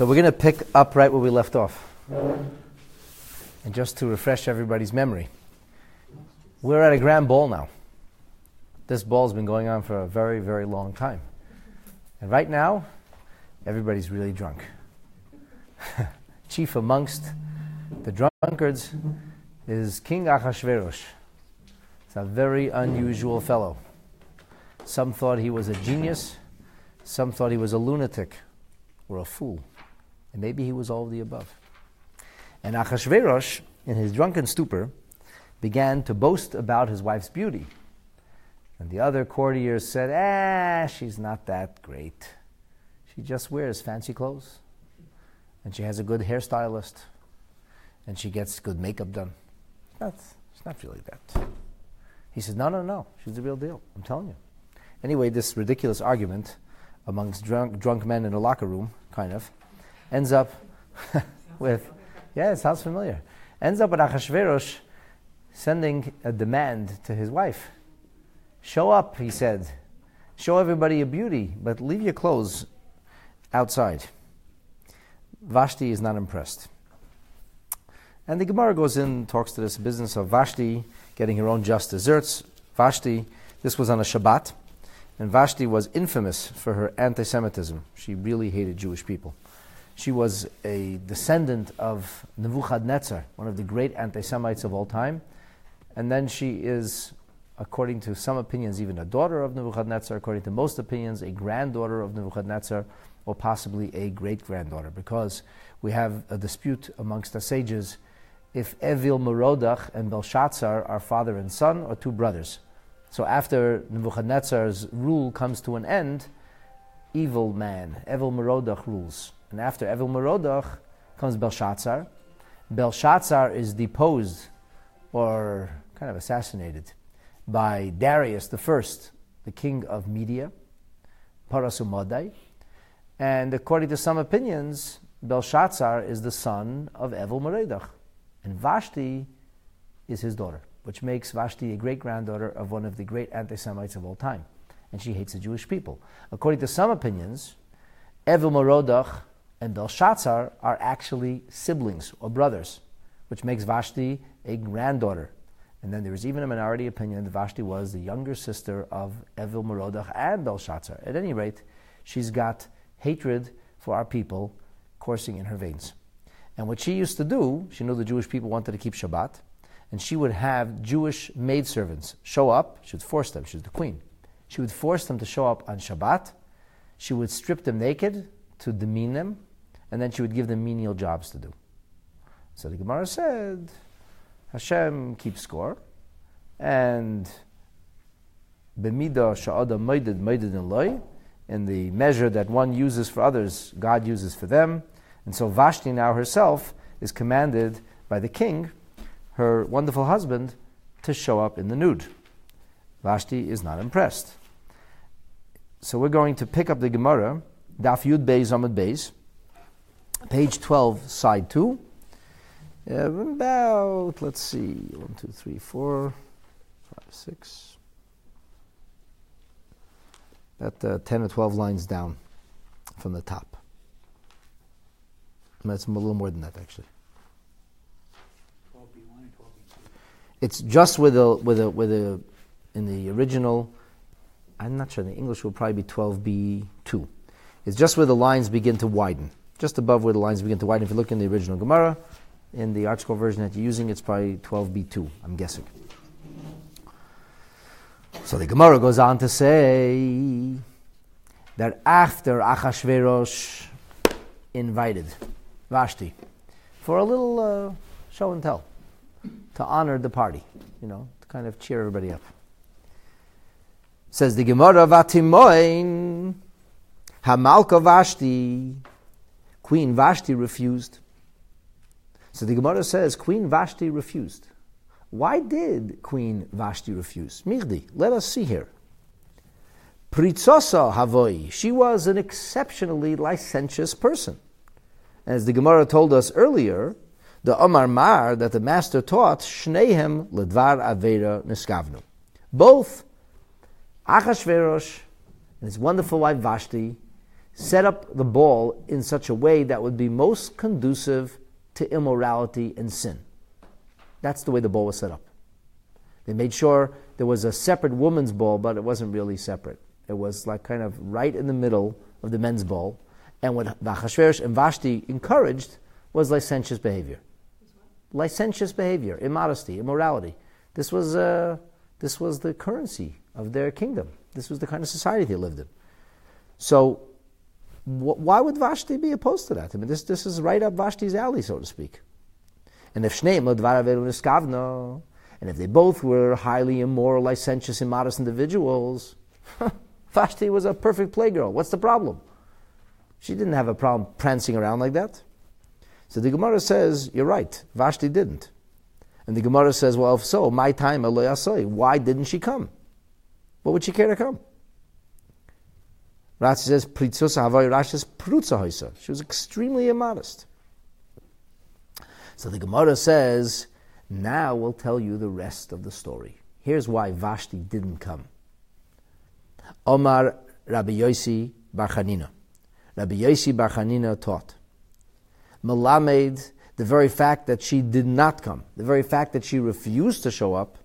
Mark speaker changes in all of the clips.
Speaker 1: So we're going to pick up right where we left off. And just to refresh everybody's memory, we're at a grand ball now. This ball's been going on for a very, very long time. And right now, everybody's really drunk. Chief amongst the drunkards is King Achashverosh. It's a very unusual fellow. Some thought he was a genius, some thought he was a lunatic or a fool. And maybe he was all of the above. And Achashverosh, in his drunken stupor, began to boast about his wife's beauty. And the other courtiers said, Ah, she's not that great. She just wears fancy clothes. And she has a good hairstylist. And she gets good makeup done. That's, it's not really that. He says, No, no, no. She's the real deal. I'm telling you. Anyway, this ridiculous argument amongst drunk, drunk men in a locker room, kind of, ends up with, yeah, it sounds familiar, ends up with Achashverosh sending a demand to his wife. Show up, he said. Show everybody your beauty, but leave your clothes outside. Vashti is not impressed. And the Gemara goes in, talks to this business of Vashti getting her own just desserts. Vashti, this was on a Shabbat, and Vashti was infamous for her anti Semitism. She really hated Jewish people. She was a descendant of Nebuchadnezzar, one of the great anti Semites of all time. And then she is, according to some opinions, even a daughter of Nebuchadnezzar, according to most opinions, a granddaughter of Nebuchadnezzar, or possibly a great granddaughter, because we have a dispute amongst the sages if Evil Merodach and Belshazzar are father and son or two brothers. So after Nebuchadnezzar's rule comes to an end, evil man, Evil Merodach rules. And after Evil Merodach comes Belshazzar. Belshazzar is deposed or kind of assassinated by Darius the First, the king of Media, Parasumadai. And according to some opinions, Belshazzar is the son of Evil Merodach. And Vashti is his daughter, which makes Vashti a great granddaughter of one of the great anti Semites of all time. And she hates the Jewish people. According to some opinions, Evil Merodach and Belshazzar are actually siblings or brothers, which makes Vashti a granddaughter. And then there is even a minority opinion that Vashti was the younger sister of Evil Merodach and Belshazzar. At any rate, she's got hatred for our people coursing in her veins. And what she used to do, she knew the Jewish people wanted to keep Shabbat, and she would have Jewish maidservants show up. She would force them, she was the queen. She would force them to show up on Shabbat. She would strip them naked to demean them, and then she would give them menial jobs to do. So the Gemara said, Hashem keeps score, and b'mida sha'ada moeded moeded in loy, in the measure that one uses for others, God uses for them. And so Vashti now herself is commanded by the king, her wonderful husband, to show up in the nude. Vashti is not impressed. So we're going to pick up the Gemara, Daf Yud Beis Amud Beis, page 12, side 2. Uh, about, let's see, 1, 2, 3, 4, 5, 6. About uh, 10 or 12 lines down from the top. That's a little more than that, actually. It's just with a, with a, with a, in the original, I'm not sure, the English will probably be 12b2. It's just where the lines begin to widen just above where the lines begin to widen. If you look in the original Gemara, in the ArtScroll version that you're using, it's probably 12b2, I'm guessing. So the Gemara goes on to say that after Achashverosh invited Vashti for a little uh, show and tell to honor the party, you know, to kind of cheer everybody up. Says the Gemara, Vatimoin, Hamalka Vashti, Queen Vashti refused. So the Gemara says Queen Vashti refused. Why did Queen Vashti refuse? Mirdi, let us see here. Pritzosa Havoi, she was an exceptionally licentious person. As the Gemara told us earlier, the Omar Mar that the master taught, Shnehem Ledvar Avera Niskavnu. Both Achashverosh and his wonderful wife Vashti set up the ball in such a way that would be most conducive to immorality and sin. That's the way the ball was set up. They made sure there was a separate woman's ball, but it wasn't really separate. It was like kind of right in the middle of the men's ball. And what Achashverosh and Vashti encouraged was licentious behavior. Licentious behavior, immodesty, immorality. This was, uh, this was the currency of their kingdom. This was the kind of society they lived in. So, why would Vashti be opposed to that? I mean, this, this is right up Vashti's alley, so to speak. And if Shneim and if they both were highly immoral, licentious, immodest individuals, Vashti was a perfect playgirl. What's the problem? She didn't have a problem prancing around like that. So the Gemara says, you're right, Vashti didn't. And the Gemara says, well, if so, my time, why didn't she come? What would she care to come? Rashi says, Rashi says, She was extremely immodest. So the Gemara says, now we'll tell you the rest of the story. Here's why Vashti didn't come. Omar Rabbi Yossi Bar Chanina. Rabbi Yossi Bar Chanina taught. Malamed, the very fact that she did not come, the very fact that she refused to show up,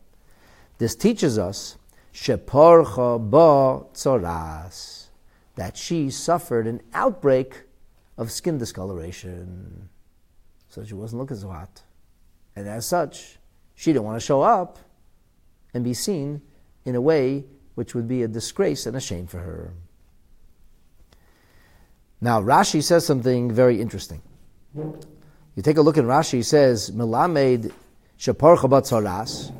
Speaker 1: this teaches us sheporcha ba tzoras, that she suffered an outbreak of skin discoloration. So she wasn't looking so hot. And as such, she didn't want to show up and be seen in a way which would be a disgrace and a shame for her. Now, Rashi says something very interesting. You take a look at Rashi, he says, Melamed Shapar Tzaras.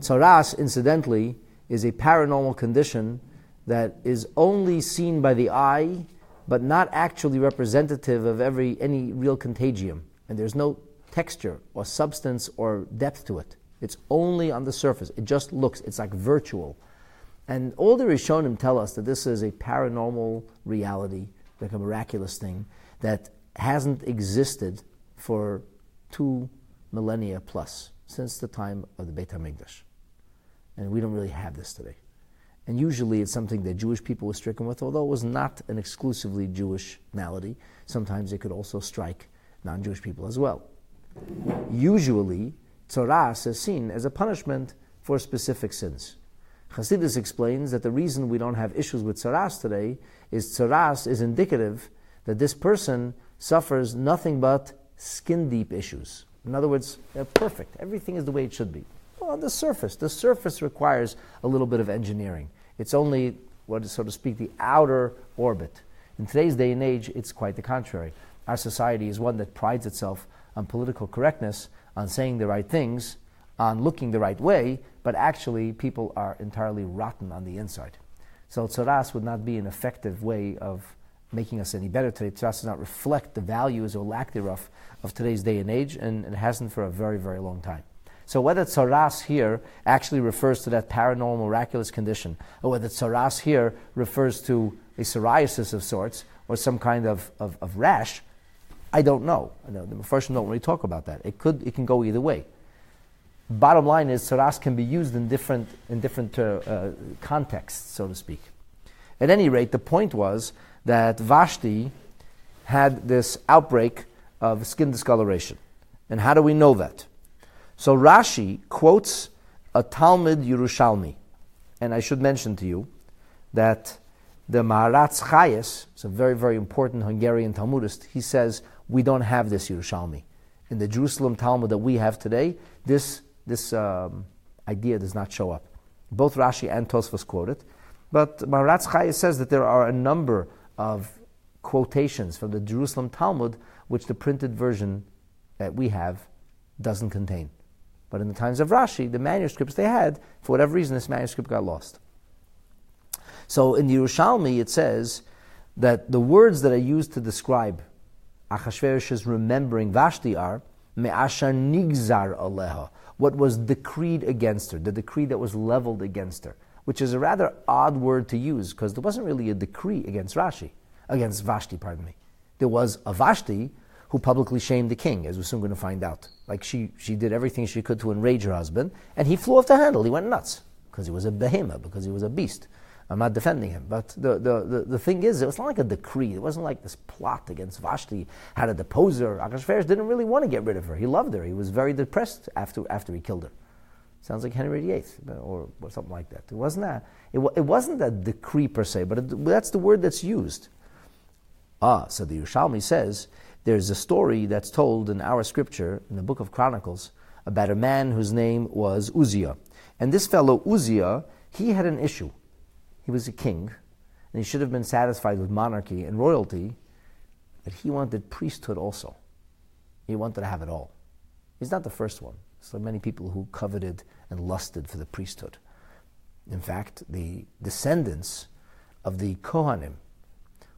Speaker 1: Tzaras, incidentally, is a paranormal condition that is only seen by the eye, but not actually representative of every any real contagium. And there's no texture or substance or depth to it. It's only on the surface. It just looks, it's like virtual. And all the Rishonim tell us that this is a paranormal reality, like a miraculous thing, that hasn't existed for two millennia plus, since the time of the Beit HaMikdash. And we don't really have this today. And usually it's something that Jewish people were stricken with, although it was not an exclusively Jewish malady. Sometimes it could also strike non Jewish people as well. Usually, tzoras is seen as a punishment for specific sins. Chassidus explains that the reason we don't have issues with tzoras today is tzoras is indicative that this person suffers nothing but skin deep issues. In other words, they're perfect. Everything is the way it should be. Well, on the surface, the surface requires a little bit of engineering. It's only, what is, so to speak, the outer orbit. In today's day and age, it's quite the contrary. Our society is one that prides itself on political correctness, on saying the right things, on looking the right way, but actually people are entirely rotten on the inside. So tzoras would not be an effective way of making us any better today. Tzoras does not reflect the values or lack thereof of today's day and age, and it hasn't for a very, very long time. So whether tzoras here actually refers to that paranormal, miraculous condition, or whether tzoras here refers to a psoriasis of sorts, or some kind of, of, of rash, I don't know. know the first don't really talk about that. It could, it can go either way. Bottom line is, saras can be used in different, in different uh, uh, contexts, so to speak. At any rate, the point was that Vashti had this outbreak of skin discoloration. And how do we know that? So Rashi quotes a Talmud Yerushalmi. And I should mention to you that the Maharatz Chayes, it's a very, very important Hungarian Talmudist, he says we don't have this Yerushalmi. In the Jerusalem Talmud that we have today, this, this um, idea does not show up. Both Rashi and Tosfos quote it. But Maharatz Chayes says that there are a number of quotations from the Jerusalem Talmud which the printed version that we have doesn't contain. But in the times of Rashi, the manuscripts they had, for whatever reason, this manuscript got lost. So in the Yerushalmi, it says that the words that are used to describe Achashverosh's remembering Vashti are Me'asha nigzar aleha, what was decreed against her, the decree that was leveled against her, which is a rather odd word to use because there wasn't really a decree against Rashi, against Vashti, pardon me. There was a Vashti who publicly shamed the king, as we're soon going to find out. Like she, she did everything she could to enrage her husband, and he flew off the handle. He went nuts because he was a behemoth, because he was a beast. I'm not defending him. But the, the, the, the, thing is, it was not like a decree. It wasn't like this plot against Vashti, had to depose her. Didn't really want to get rid of her. He loved her. He was very depressed after, after he killed her. Sounds like Henry VIII or, or something like that. It wasn't that. It, it wasn't a decree per se, but it, that's the word that's used. Ah, so the Yerushalmi says there's a story that's told in our scripture, in the book of Chronicles, about a man whose name was Uzziah. And this fellow, Uzziah, he had an issue. He was a king, and he should have been satisfied with monarchy and royalty, but he wanted priesthood also. He wanted to have it all. He's not the first one. So many people who coveted and lusted for the priesthood. In fact, the descendants of the Kohanim,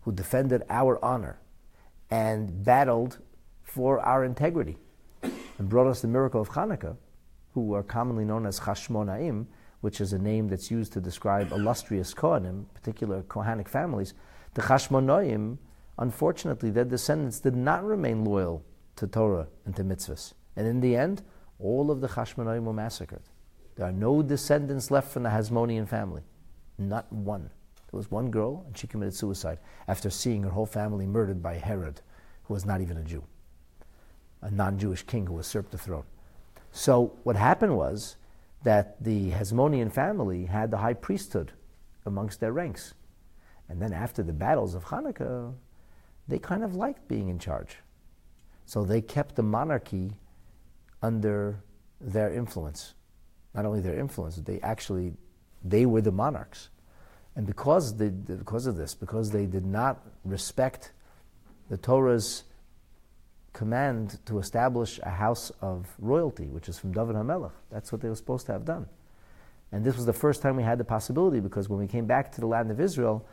Speaker 1: who defended our honor and battled for our integrity and brought us the miracle of Hanukkah, who are commonly known as Chashmonaim, which is a name that's used to describe illustrious Kohanim, particular Kohanic families, the Chashmonaim, unfortunately, their descendants did not remain loyal to Torah and to mitzvahs. And in the end, all of the Chashmonaim were massacred. There are no descendants left from the Hasmonean family. Not one. There was one girl, and she committed suicide after seeing her whole family murdered by Herod, who was not even a Jew, a non Jewish king who usurped the throne. So, what happened was that the Hasmonean family had the high priesthood amongst their ranks. And then after the battles of Hanukkah, they kind of liked being in charge. So they kept the monarchy under their influence. Not only their influence, they actually they were the monarchs. And because, they, because of this, because they did not respect the Torah's command to establish a house of royalty, which is from David HaMelech. That's what they were supposed to have done. And this was the first time we had the possibility because when we came back to the land of Israel,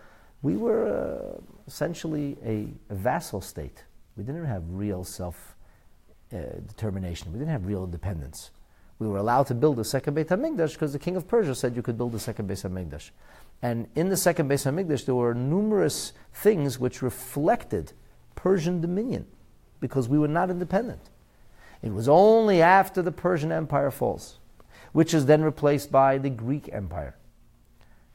Speaker 1: we were uh, essentially a, a, vassal state. We didn't have real self uh, determination, we didn't have real independence. We were allowed to build a second Beit HaMikdash because the king of Persia said you could build a second Beit HaMikdash. And in the second Beit HaMikdash, there were numerous things which reflected Persian dominion because we were not independent. It was only after the Persian Empire falls, which is then replaced by the Greek Empire.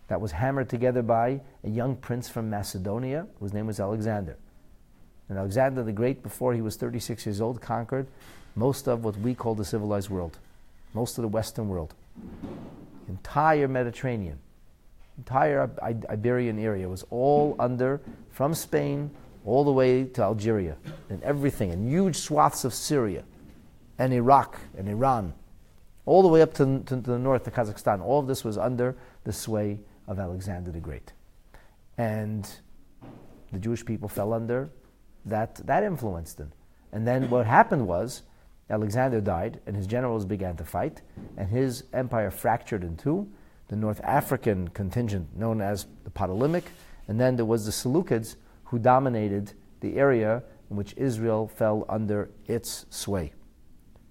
Speaker 1: That was hammered together by a young prince from Macedonia whose name was Alexander. And Alexander the Great, before he was 36 years old, conquered most of what we call the civilized world, most of the Western world, the entire Mediterranean, entire Iberian area was all under, from Spain all the way to Algeria and everything, and huge swaths of Syria and Iraq and Iran, all the way up to, to, to, the north to Kazakhstan. All of this was under the sway of Alexander the Great. And the Jewish people fell under that, that influenced them. And then what happened was Alexander died, and his generals began to fight, and his empire fractured in two. The North African contingent, known as the Ptolemaic, and then there was the Seleucids, who dominated the area in which Israel fell under its sway.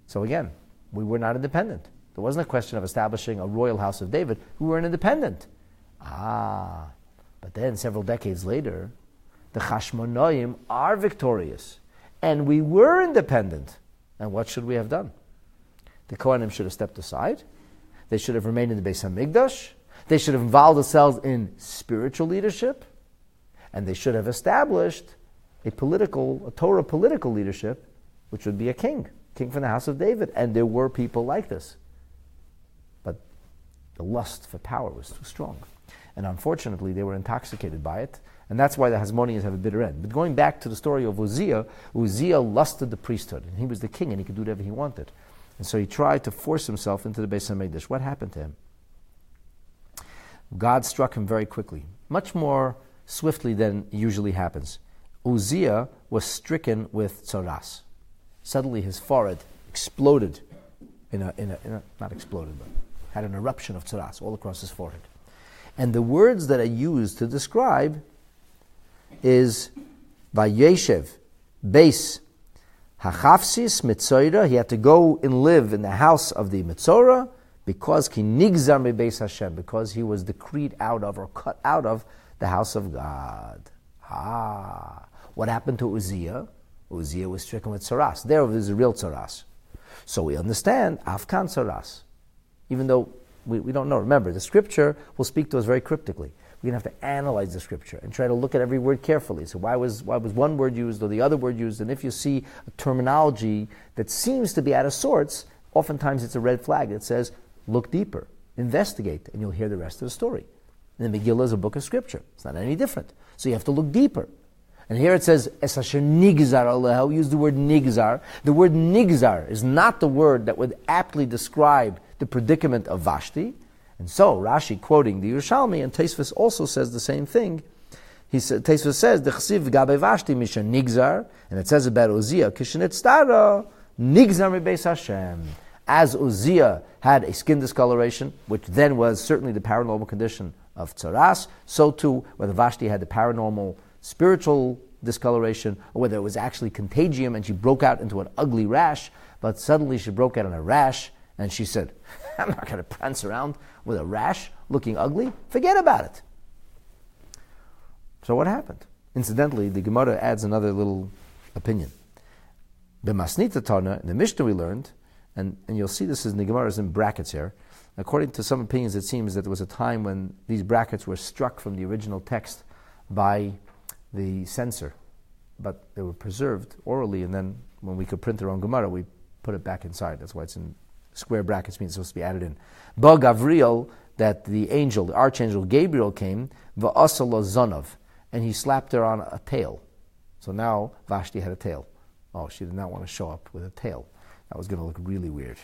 Speaker 1: So again, we were not independent. There wasn't a question of establishing a royal house of David. We were an independent. Ah, but then several decades later, the Chashmonaim are victorious, and we were independent. And what should we have done? The Kohanim should have stepped aside. They should have remained in the Beis Hamikdash. They should have involved themselves in spiritual leadership and they should have established a political, a Torah political leadership, which would be a king, king from the house of David. And there were people like this. But the lust for power was too strong. And unfortunately, they were intoxicated by it. And that's why the Hasmoneans have a bitter end. But going back to the story of Uzziah, Uzziah lusted the priesthood. And he was the king and he could do whatever he wanted. And so he tried to force himself into the Beis HaMikdash. What happened to him? God struck him very quickly. Much more swiftly than usually happens. Uzziah was stricken with tsaras. Suddenly his forehead exploded in a, in a, in a, not exploded, but had an eruption of tsaras all across his forehead. And the words that are used to describe is Vayeshev, base, Hachafsis Mitzora, he had to go and live in the house of the Mitzora because ki nigzar beis Hashem, because he was decreed out of or cut out of the house of God. Ah, what happened to Uzziah? Uzziah was stricken with tsaras. was a real tsaras. So we understand Afkan tsaras, even though we, we don't know. Remember, the scripture will speak to us very cryptically. We're going to have to analyze the scripture and try to look at every word carefully. So why was, why was one word used or the other word used? And if you see a terminology that seems to be out of sorts, oftentimes it's a red flag that says, look deeper, investigate, and you'll hear the rest of the story. And the Megillah is a book of scripture. It's not any different. So you have to look deeper. And here it says, nigzar alehu, use the word nigzar. The word nigzar is not the word that would aptly describe the predicament of Vashti. And so, Rashi quoting the Yerushalmi, and Tosfos also says the same thing. He said, Tosfos says, the chsiv gabe Vashti misha nigzar, and it says about Uzziah, kishenit stara, nigzar mibeis Hashem. As Uzziah had a skin discoloration, which then was certainly the paranormal condition of tzaras, so too, whether Vashti had the paranormal spiritual discoloration, or whether it was actually contagium and she broke out into an ugly rash, but suddenly she broke out in a rash and she said, I'm not going to prance around with a rash looking ugly. Forget about it. So what happened? Incidentally, the Gemara adds another little opinion. The Masnita Tana, in the Mishnah we learned, and, and you'll see this is in the Gemara is in brackets here. According to some opinions, it seems that there was a time when these brackets were struck from the original text by the censor, but they were preserved orally, and then when we could print our own Gemara, we put it back inside. That's why it's in square brackets, means it's supposed to be added in. Ba Gavriel, that the angel, the archangel Gabriel came, va'asala zonov, and he slapped her on a tail. So now Vashti had a tail. Oh, she did not want to show up with a tail. That was going to look really weird.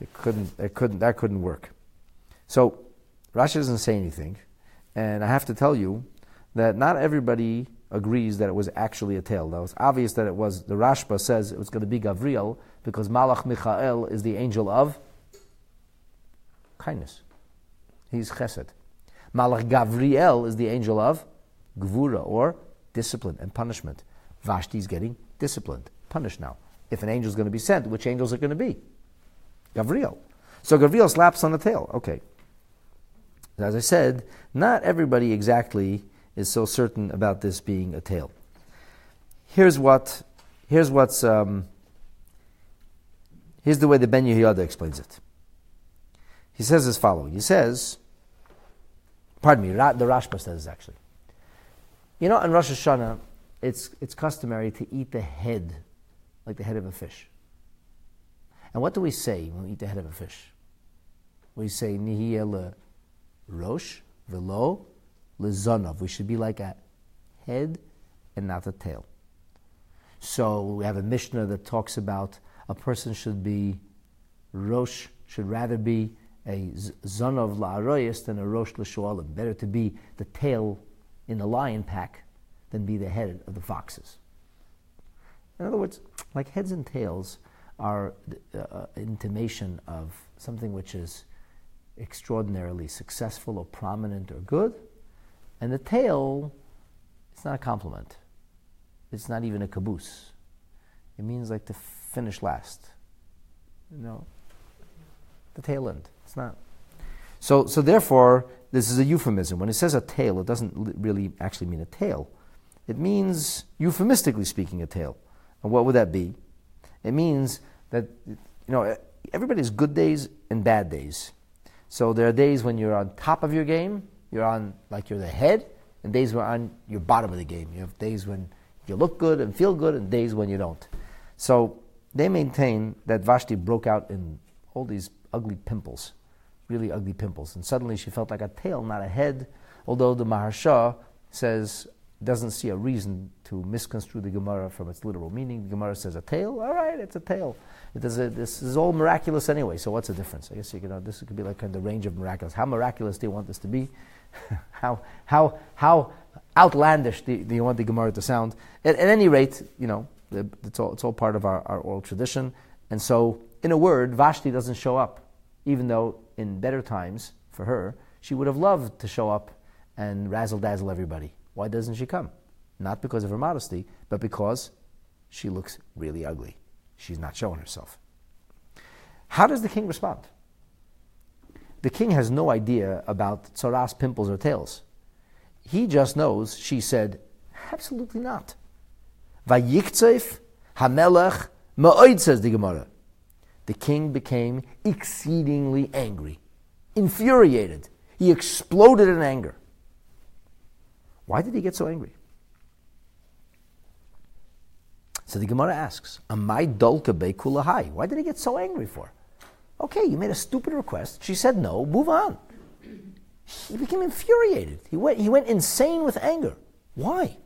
Speaker 1: It couldn't, it couldn't, that couldn't work. So Rashi doesn't say anything, and I have to tell you that not everybody agrees that it was actually a tail. Now it's obvious that it was. The Rashba says it was going to be Gavriel because Malach Michael is the angel of kindness. He's Chesed. Malach Gavriel is the angel of Gvura or discipline and punishment. Vashti is getting disciplined, punished now. If an angel is going to be sent, which angels are going to be? Gavriel. So Gavriel slaps on the tail. Okay. As I said, not everybody exactly is so certain about this being a tail. Here's what, here's what's, um, here's the way the Ben Yehoyada explains it. He says as following. He says, pardon me, the Rashba says actually. You know, in Rosh Hashanah, it's, it's customary to eat the head, like the head of a fish. And what do we say when we eat the head of a fish? We say, Nihiyeh rosh velo lezanav. We should be like a head and not a tail. So we have a Mishnah that talks about a person should be rosh, should rather be a zanav la'aroyas than a rosh l'shualim. Better to be the tail in the lion pack than be the head of the foxes. In other words, like heads and tails are uh, intimation of something which is extraordinarily successful or prominent or good, and the tail, it's not a compliment. It's not even a caboose. It means like to finish last. Know, the tail end. It's not. So, so therefore, this is a euphemism. When it says a tail, it doesn't really actually mean a tail. It means, euphemistically speaking, a tail. And what would that be? It means that, you know, everybody's good days and bad days. So there are days when you're on top of your game, you're on like you're the head, and days when on your bottom of the game. You have days when you look good and feel good, and days when you don't. So they maintain that Vashti broke out in all these ugly pimples, really ugly pimples, and suddenly she felt like a tail, not a head. Although the Maharsha says doesn't see a reason to misconstrue the Gemara from its literal meaning. The Gemara says a tail. All right, it's a tail. It does a, this is all miraculous anyway. So what's the difference? I guess you know this could be like kind of the range of miraculous. How miraculous do you want this to be? how, how, how outlandish do, do, you want the Gemara to sound? At, at any rate, you know, it's all, it's all part of our, our oral tradition. And so, in a word, Vashti doesn't show up, even though in better times for her, she would have loved to show up and razzle dazzle everybody. Why doesn't she come? Not because of her modesty, but because she looks really ugly. She's not showing herself. How does the king respond? The king has no idea about tsaras, pimples, or tails. He just knows she said, absolutely not. Vayiktzef hamelech ma'oid, says the Gemara. The king became exceedingly angry, infuriated. He exploded in anger. Why did he get so angry? So the Gemara asks, Amai dolka kulahai. Why did he get so angry for? Okay, you made a stupid request. She said no, move on. He became infuriated. He went, he went insane with anger. Why?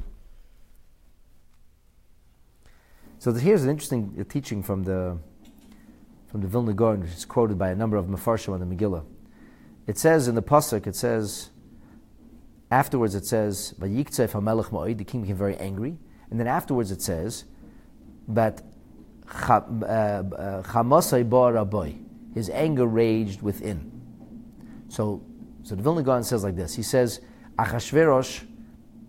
Speaker 1: So here's an interesting teaching from the from the Vilna Gaon, which is quoted by a number of Mefarshim on the Megillah. It says in the pasuk, it says afterwards it says, the king became very angry, and then afterwards it says, but uh, uh, his anger raged within. So, so the Vilna Gaon says like this. He says, Achashverosh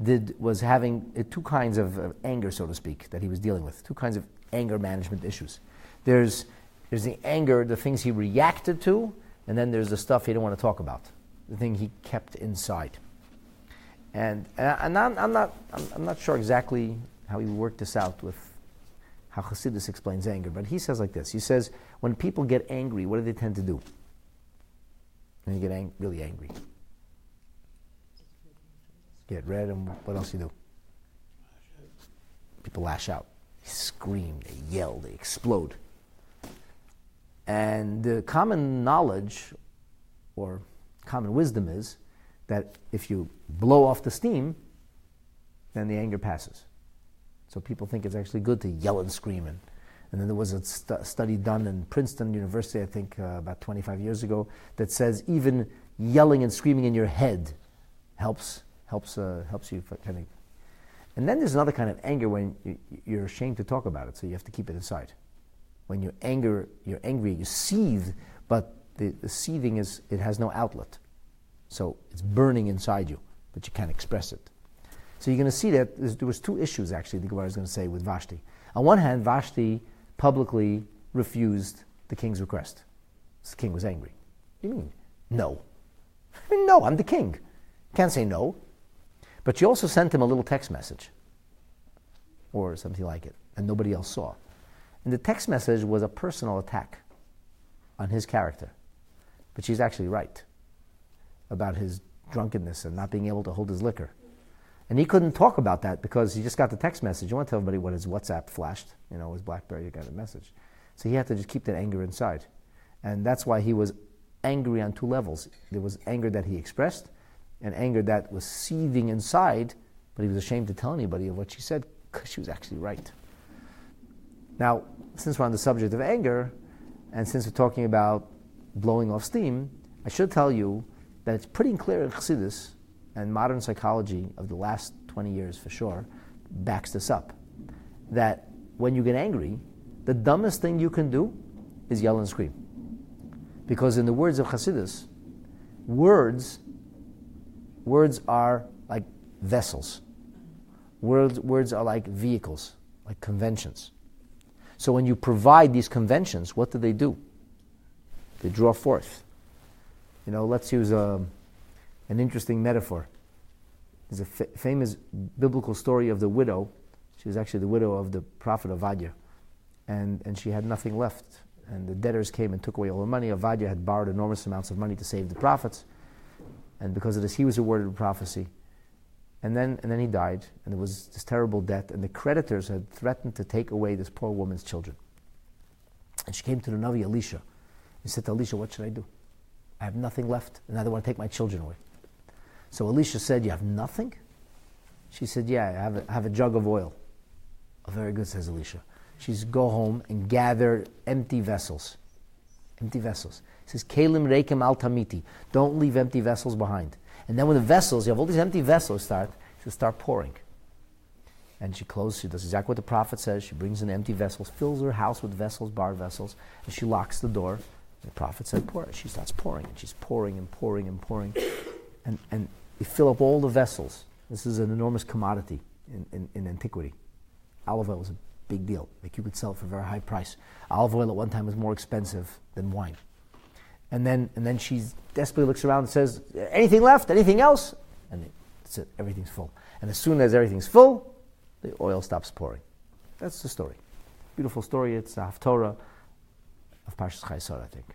Speaker 1: did, was having uh, two kinds of uh, anger, so to speak, that he was dealing with. Two kinds of anger management issues. There's, there's the anger, the things he reacted to, and then there's the stuff he didn't want to talk about, the thing he kept inside. And, and I'm, I'm, not, I'm, I'm not sure exactly how he worked this out with how Hasidus explains anger, but he says like this. He says, when people get angry, what do they tend to do? When you get ang- really angry. Get red, and what else you do? People lash out. They scream, they yell, they explode. And the common knowledge or common wisdom is that if you blow off the steam, then the anger passes. So people think it's actually good to yell and scream. And, and then there was a stu- study done in Princeton University, I think uh, about 25 years ago, that says even yelling and screaming in your head helps, helps, uh, helps you kind of. And then there's another kind of anger when you, you're ashamed to talk about it, so you have to keep it inside. When you're, anger, you're angry, you seethe, but the, the seething is, it has no outlet. So it's burning inside you, but you can't express it. So you're going to see that there was two issues actually. The Gemara is going to say with Vashti. On one hand, Vashti publicly refused the king's request. The king was angry. What do you mean? No. I mean, no, I'm the king. Can't say no. But she also sent him a little text message or something like it, and nobody else saw. And the text message was a personal attack on his character. But she's actually right about his drunkenness and not being able to hold his liquor. And he couldn't talk about that because he just got the text message. You want to tell everybody what his WhatsApp flashed, you know, his Blackberry got a message. So he had to just keep that anger inside. And that's why he was angry on two levels. There was anger that he expressed, and anger that was seething inside, but he was ashamed to tell anybody of what she said because she was actually right. Now, since we're on the subject of anger, and since we're talking about blowing off steam, I should tell you that it's pretty clear in Chassidus and modern psychology of the last 20 years for sure backs this up. That when you get angry, the dumbest thing you can do is yell and scream. Because in the words of Hasidus, words, words are like vessels. Words, words are like vehicles, like conventions. So when you provide these conventions, what do they do? They draw forth. You know, let's use a um, an interesting metaphor. There's a fa- famous biblical story of the widow. She was actually the widow of the prophet Avadia. And, and she had nothing left. And the debtors came and took away all her money. Avadia had borrowed enormous amounts of money to save the prophets. And because of this, he was awarded a prophecy. And then, and then he died, and there was this terrible debt, and the creditors had threatened to take away this poor woman's children. And she came to the Navi Elisha. and said to Elisha, What should I do? I have nothing left, and now they want to take my children away. So Elisha said, You have nothing? She said, Yeah, I have a, I have a jug of oil. Oh, very good, says Elisha. She says, Go home and gather empty vessels. Empty vessels. He says, Kalim reikim al tamiti. Don't leave empty vessels behind. And then when the vessels, you have all these empty vessels start, says, start pouring. And she closes, she does exactly what the prophet says. She brings in empty vessels, fills her house with vessels, bar vessels, and she locks the door. The prophet said, pour. She starts pouring, and she's pouring and pouring and pouring. And, and you fill up all the vessels. This is an enormous commodity in, in, in antiquity. Olive oil was a big deal. Like you could sell for a very high price. Olive oil at one time was more expensive than wine. And then, and then she desperately looks around and says, Anything left? Anything else? And that's it. Everything's full. And as soon as everything's full, the oil stops pouring. That's the story. Beautiful story. It's a Haftorah of Parshas Chaisar, I think.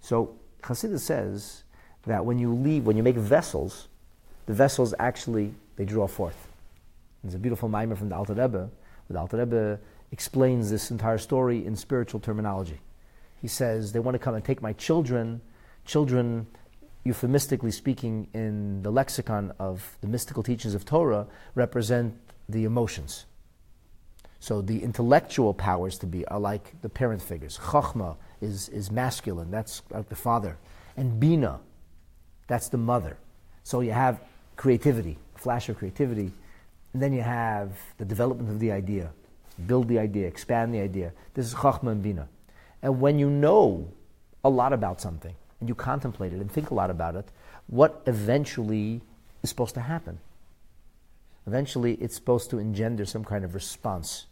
Speaker 1: So Chassidus says that when you leave, when you make vessels, the vessels actually they draw forth. There's a beautiful maamar from the Alter Rebbe. The Alter Rebbe explains this entire story in spiritual terminology. He says, they want to come and take my children. Children, euphemistically speaking, in the lexicon of the mystical teachings of Torah, represent the emotions. So the intellectual powers to be are like the parent figures. Chachma is, is masculine, that's like the father. And Bina, that's the mother. So you have creativity, flash of creativity, and then you have the development of the idea, build the idea, expand the idea. This is Chachma and Bina. And when you know a lot about something, and you contemplate it and think a lot about it, what eventually is supposed to happen? Eventually, it's supposed to engender some kind of response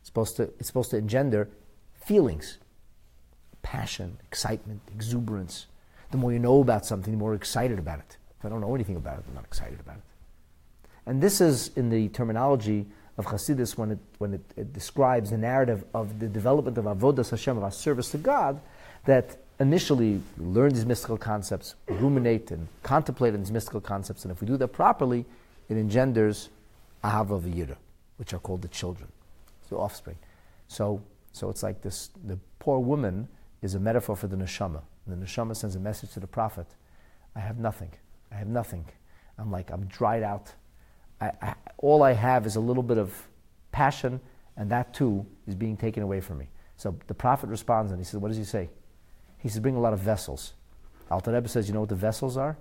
Speaker 1: it's supposed to, it's supposed to engender feelings passion, excitement, exuberance. The more you know about something, the more excited about it. If I don't know anything about it, I'm not excited about it. And this is in the terminology of Hasidus when it, when it, it describes the narrative of the development of Avodas Hashem, of our service to God, that initially we learn these mystical concepts, ruminate and contemplate on these mystical concepts, and if we do that properly, it engenders Ahava V'yira, which are called the children the offspring. So, so it's like this the poor woman is a metaphor for the neshama. The neshama sends a message to the prophet I have nothing. I have nothing. I'm like, I'm dried out. I, I, all I have is a little bit of passion, and that too is being taken away from me. So the prophet responds and he says, What does he say? He says, Bring a lot of vessels. Alter Rebbe says, You know what the vessels are?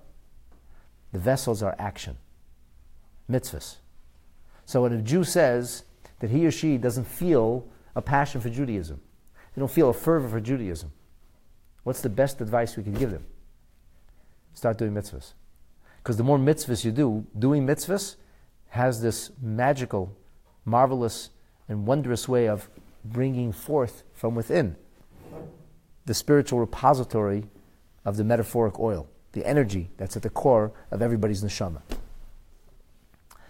Speaker 1: The vessels are action, mitzvahs. So when a Jew says, that he or she doesn't feel a passion for Judaism. They don't feel a fervor for Judaism. What's the best advice we can give them? Start doing mitzvahs. Because the more mitzvahs you do, doing mitzvahs has this magical, marvelous, and wondrous way of bringing forth from within the spiritual repository of the metaphoric oil, the energy that's at the core of everybody's neshama.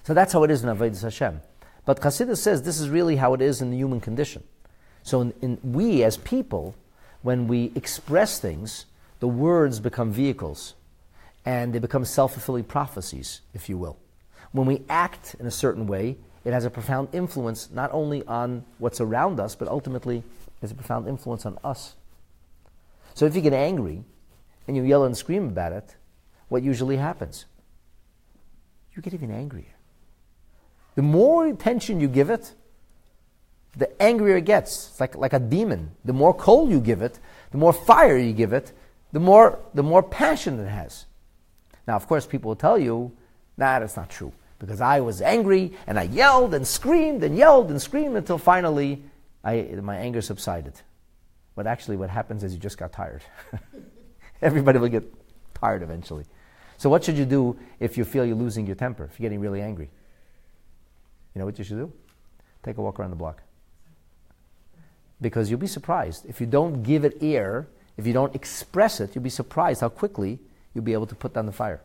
Speaker 1: So that's how it is in Avodah Hashem. But Chassidus says this is really how it is in the human condition. So in, in, we as people, when we express things, the words become vehicles and they become self fulfilling prophecies, if you will. When we act in a certain way, it has a profound influence not only on what's around us, but ultimately has a profound influence on us. So if you get angry and you yell and scream about it, what usually happens? You get even angrier. The more attention you give it, the angrier it gets. It's like, like a demon. The more coal you give it, the more fire you give it, the more, the more passion it has. Now, of course, people will tell you, nah, that's not true. Because I was angry and I yelled and screamed and yelled and screamed until finally I, my anger subsided. But actually, what happens is you just got tired. Everybody will get tired eventually. So, what should you do if you feel you're losing your temper, if you're getting really angry? You know what you should do? Take a walk around the block. Because you'll be surprised. If you don't give it air, if you don't express it, you'll be surprised how quickly you'll be able to put down the fire.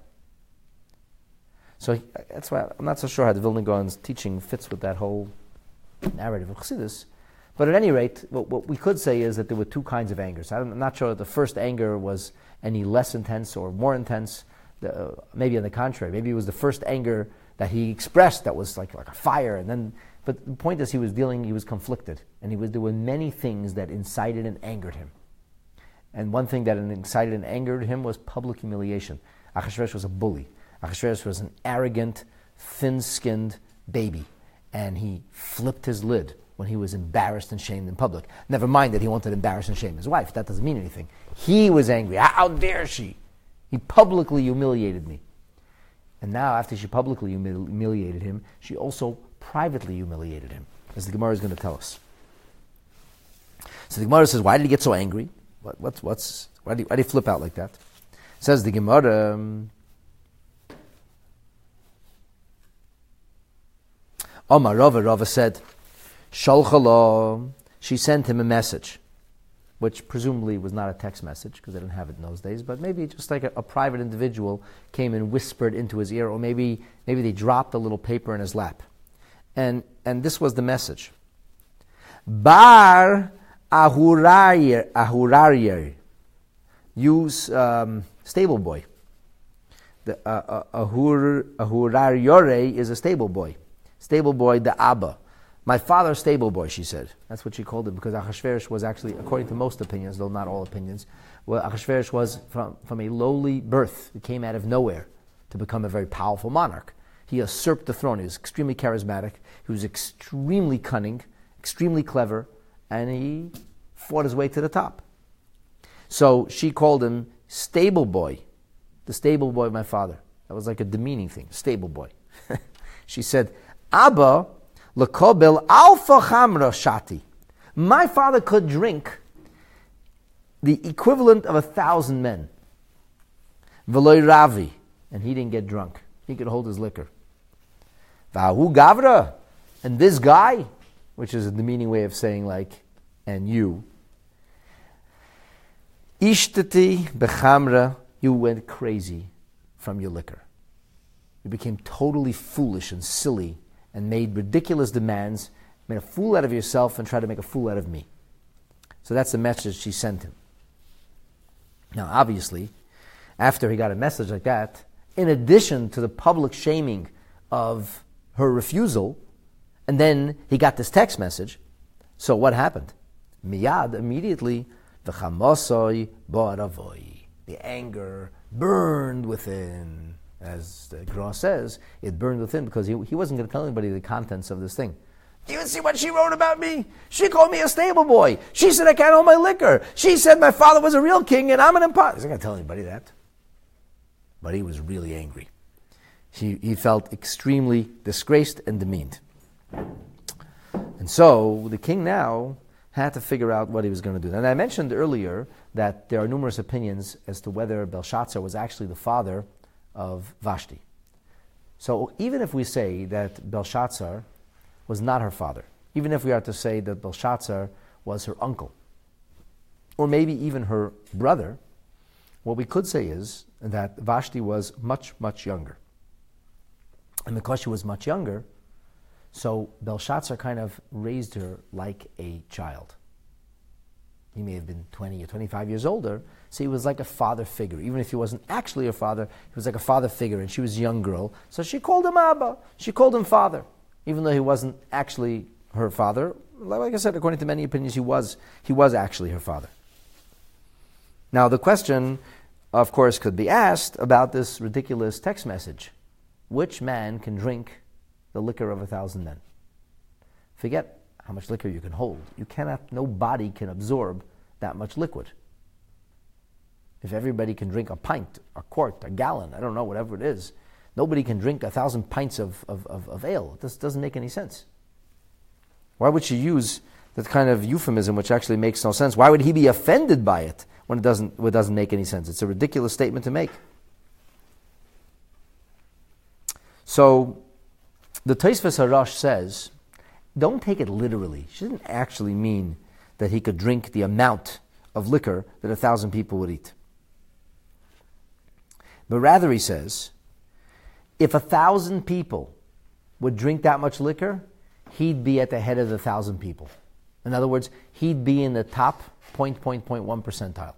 Speaker 1: So that's why I'm not so sure how the Vilna Gaon's teaching fits with that whole narrative of Chassidus. But at any rate, what, what, we could say is that there were two kinds of angers. I'm not sure that the first anger was any less intense or more intense. The, uh, maybe on the contrary. Maybe it was the first anger that he expressed that was like, like a fire. And then, but the point is, he was dealing, he was conflicted. And he was, there were many things that incited and angered him. And one thing that incited and angered him was public humiliation. Achashverosh was a bully. Achashverosh was an arrogant, thin skinned baby. And he flipped his lid when he was embarrassed and shamed in public. Never mind that he wanted to embarrass and shame his wife. That doesn't mean anything. He was angry. How dare she? He publicly humiliated me. And now, after she publicly humiliated him, she also privately humiliated him, as the Gemara is going to tell us. So the Gemara says, Why did he get so angry? What, what's, what's, why, did he, why did he flip out like that? Says the Gemara. Um, Omar Rava, Rava said, Shalchala, she sent him a message which presumably was not a text message because they didn't have it in those days, but maybe just like a, a, private individual came and whispered into his ear, or maybe, maybe they dropped a little paper in his lap. And, and this was the message Bar ahurarier, ahurarier. Use um, stable boy. The uh, uh, ahur, Ahuraryore is a stable boy. Stable boy, the Abba. My father's stable boy, she said. That's what she called him because Achashverosh was actually, according to most opinions, though not all opinions, well, Achashverosh was from, from a lowly birth. He came out of nowhere to become a very powerful monarch. He usurped the throne. He was extremely charismatic. He was extremely cunning, extremely clever, and he fought his way to the top. So she called him stable boy, the stable boy of my father. That was like a demeaning thing, stable boy. she said, Abba lekobel alfa chamra shati. My father could drink the equivalent of a thousand men. Veloy ravi, and he didn't get drunk. He could hold his liquor. Vahu gavra, and this guy, which is a demeaning way of saying like, and you. Ishtati bechamra, you went crazy from your liquor. You became totally foolish and silly and made ridiculous demands, made a fool out of yourself, and tried to make a fool out of me. So that's the message she sent him. Now, obviously, after he got a message like that, in addition to the public shaming of her refusal, and then he got this text message, so what happened? Miyad, immediately, the chamosoi bo'aravoi. The anger burned within as Gra says, it burned within because he, he wasn't going to tell anybody the contents of this thing. Do you see what she wrote about me? She called me a stable boy. She said I can't hold my liquor. She said my father was a real king and I'm an impostor. He's not going to tell anybody that. But he was really angry. He, he felt extremely disgraced and demeaned. And so the king now had to figure out what he was going to do. And I mentioned earlier that there are numerous opinions as to whether Belshazzar was actually the father of Vashti. So even if we say that Belshazzar was not her father, even if we are to say that Belshazzar was her uncle, or maybe even her brother, what we could say is that Vashti was much, much younger. And because she was much younger, so Belshazzar kind of raised her like a child. He may have been 20 or 25 years older, so he was like a father figure. Even if he wasn't actually a father, he was like a father figure, and she was a young girl. So she called him Abba. She called him father, even though he wasn't actually her father. Like I said, according to many opinions, he was, he was actually her father. Now, the question, of course, could be asked about this ridiculous text message Which man can drink the liquor of a thousand men? Forget how much liquor you can hold. You cannot, no body can absorb that much liquid. If everybody can drink a pint, a quart, a gallon, I don't know, whatever it is, nobody can drink a thousand pints of, of, of, of ale. This doesn't make any sense. Why would she use that kind of euphemism which actually makes no sense? Why would he be offended by it when it doesn't, when it doesn't make any sense? It's a ridiculous statement to make. So, the Tosfos Harash says don't take it literally. She didn't actually mean that he could drink the amount of liquor that a thousand people would eat. But rather, he says, if a thousand people would drink that much liquor, he'd be at the head of the thousand people. In other words, he'd be in the top point, point, point one percentile.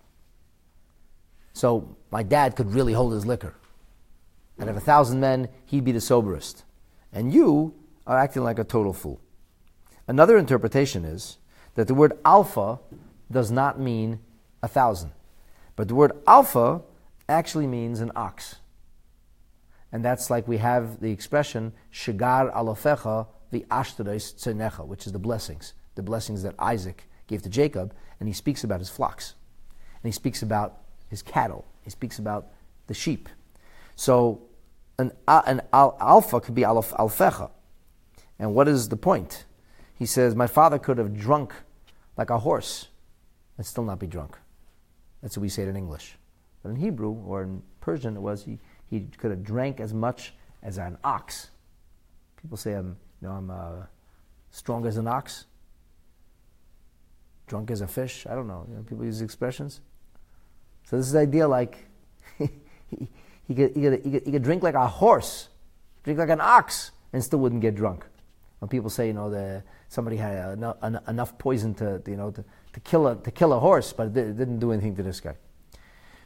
Speaker 1: So my dad could really hold his liquor. And of a thousand men, he'd be the soberest. And you are acting like a total fool. Another interpretation is that the word alpha does not mean a thousand, but the word alpha actually means an ox. And that's like we have the expression shigar alofecha the ashtares tzenecha, which is the blessings, the blessings that Isaac gave to Jacob, and he speaks about his flocks, and he speaks about his cattle, he speaks about the sheep. So an, an alpha could be alfecha. And what is the point? He says, My father could have drunk like a horse and still not be drunk. That's what we say it in English. But in Hebrew or in Persian, it was he, he could have drank as much as an ox. People say, I'm, you know, I'm uh, strong as an ox, drunk as a fish. I don't know. You know people use expressions. So this is the idea like he, he, could, he, could, he, could, he could drink like a horse, drink like an ox, and still wouldn't get drunk. When people say, you know, the, somebody had enough, enough poison to, you know, to, to, kill a, to kill a horse, but it didn't do anything to this guy.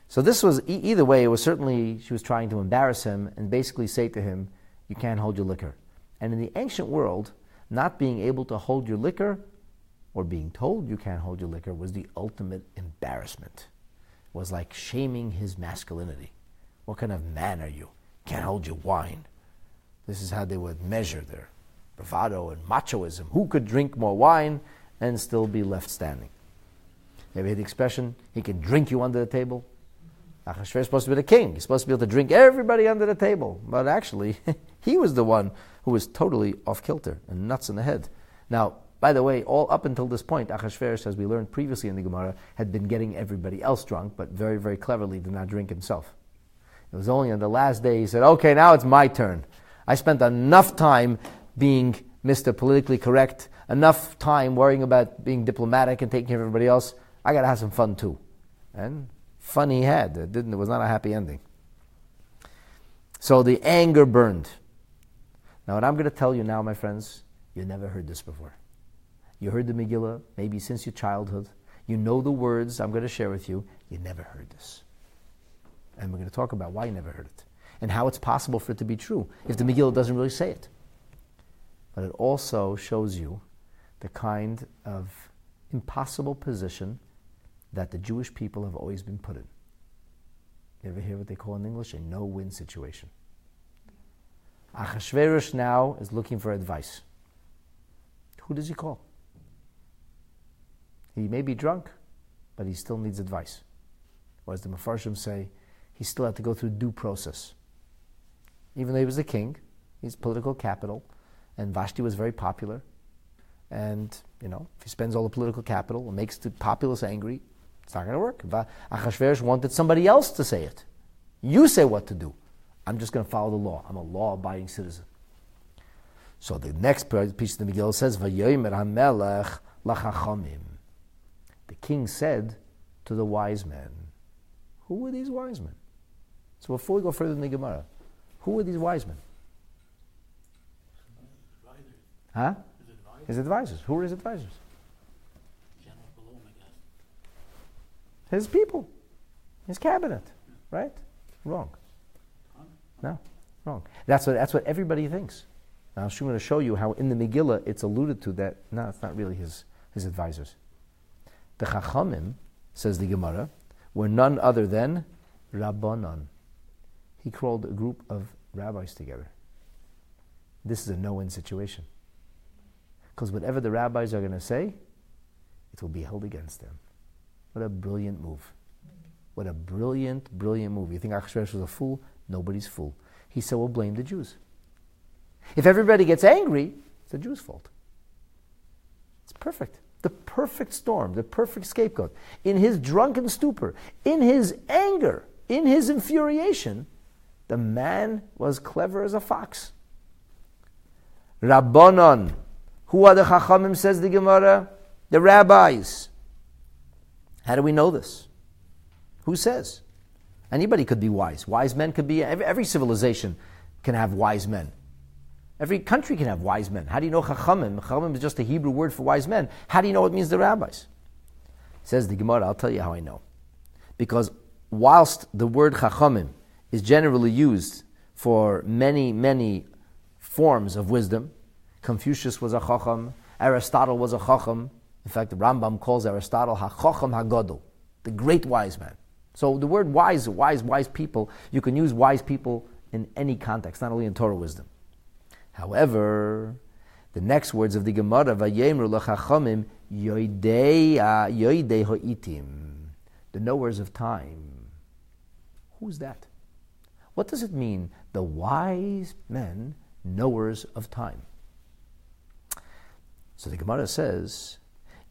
Speaker 1: So this was either way. It was certainly she was trying to embarrass him and basically say to him, "You can't hold your liquor." And in the ancient world, not being able to hold your liquor or being told you can't hold your liquor was the ultimate embarrassment. It was like shaming his masculinity. What kind of man are you? Can't hold your wine. This is how they would measure their bravado and machoism. Who could drink more wine and still be left standing? Have you ever hear the expression, he can drink you under the table? Achashverosh is supposed to be the king. He's supposed to be able to drink everybody under the table. But actually, he was the one who was totally off kilter and nuts in the head. Now, by the way, all up until this point, Achashverosh, as we learned previously in the Gemara, had been getting everybody else drunk, but very, very cleverly did not drink himself. It was only on the last day he said, okay, now it's my turn. I spent enough time being Mr. Politically Correct, enough time worrying about being diplomatic and taking care of everybody else. I got to have some fun too. And fun he had. It, didn't, it was not a happy ending. So the anger burned. Now, what I'm going to tell you now, my friends, you never heard this before. You heard the Megillah maybe since your childhood. You know the words I'm going to share with you. You never heard this. And we're going to talk about why you never heard it and how it's possible for it to be true if the Megillah doesn't really say it. But it also shows you the kind of impossible position that the Jewish people have always been put in. You ever hear what they call in English a no win situation? Achashverosh now is looking for advice. Who does he call? He may be drunk, but he still needs advice. Or as the Mefarshim say, he still had to go through due process. Even though he was a king, he's political capital, and Vashti was very popular. And, you know, if he spends all the political capital and makes the populace angry, it's not going to work. Achashverosh wanted somebody else to say it. You say what to do. I'm just going to follow the law. I'm a law abiding citizen. So the next piece of the Megillah says, Vayomer HaMelech lachachamim. The king said to the wise men, Who were these wise men? So before we go further in the Gemara, who were these wise men? Huh? His advisors. Who are his advisors? His people. His cabinet. Right? Wrong. No. Wrong. That's what, that's what everybody thinks. Now, I'm going to show you how in the Megillah it's alluded to that, no, it's not really his, his advisors. The Chachamim, says the Gemara, were none other than Rabbanon. He called a group of rabbis together. This is a no win situation. Because whatever the rabbis are going to say, it will be held against them. What a brilliant move. What a brilliant, brilliant move. You think Achashverosh was a fool? Nobody's fool. He said, we'll blame the Jews. If everybody gets angry, it's the Jews' fault. It's perfect. The perfect storm, the perfect scapegoat. In his drunken stupor, in his anger, in his infuriation, the man was clever as a fox. Rabbanon. Who are the Chachamim, says the Gemara? The rabbis. How do we know this? Who says? Anybody could be wise. Wise men could be, every, civilization can have wise men. Every country can have wise men. How do you know Chachamim? Chachamim is just a Hebrew word for wise men. How do you know it means the rabbis? Says the Gemara, I'll tell you how I know. Because whilst the word Chachamim is generally used for many, many forms of wisdom. Confucius was a chacham, Aristotle was a chacham. In fact, the Rambam calls Aristotle ha-chacham ha-gadol, the great wise man. So the word wise, wise, wise people, you can use wise people in any context, not only in Torah wisdom. However, the next words of the Gemara, vayemru l'chachamim yoidei yoidei ho'itim, the knowers of time. Who's that? What does it mean? The wise men, knowers of time. So the Gemara says,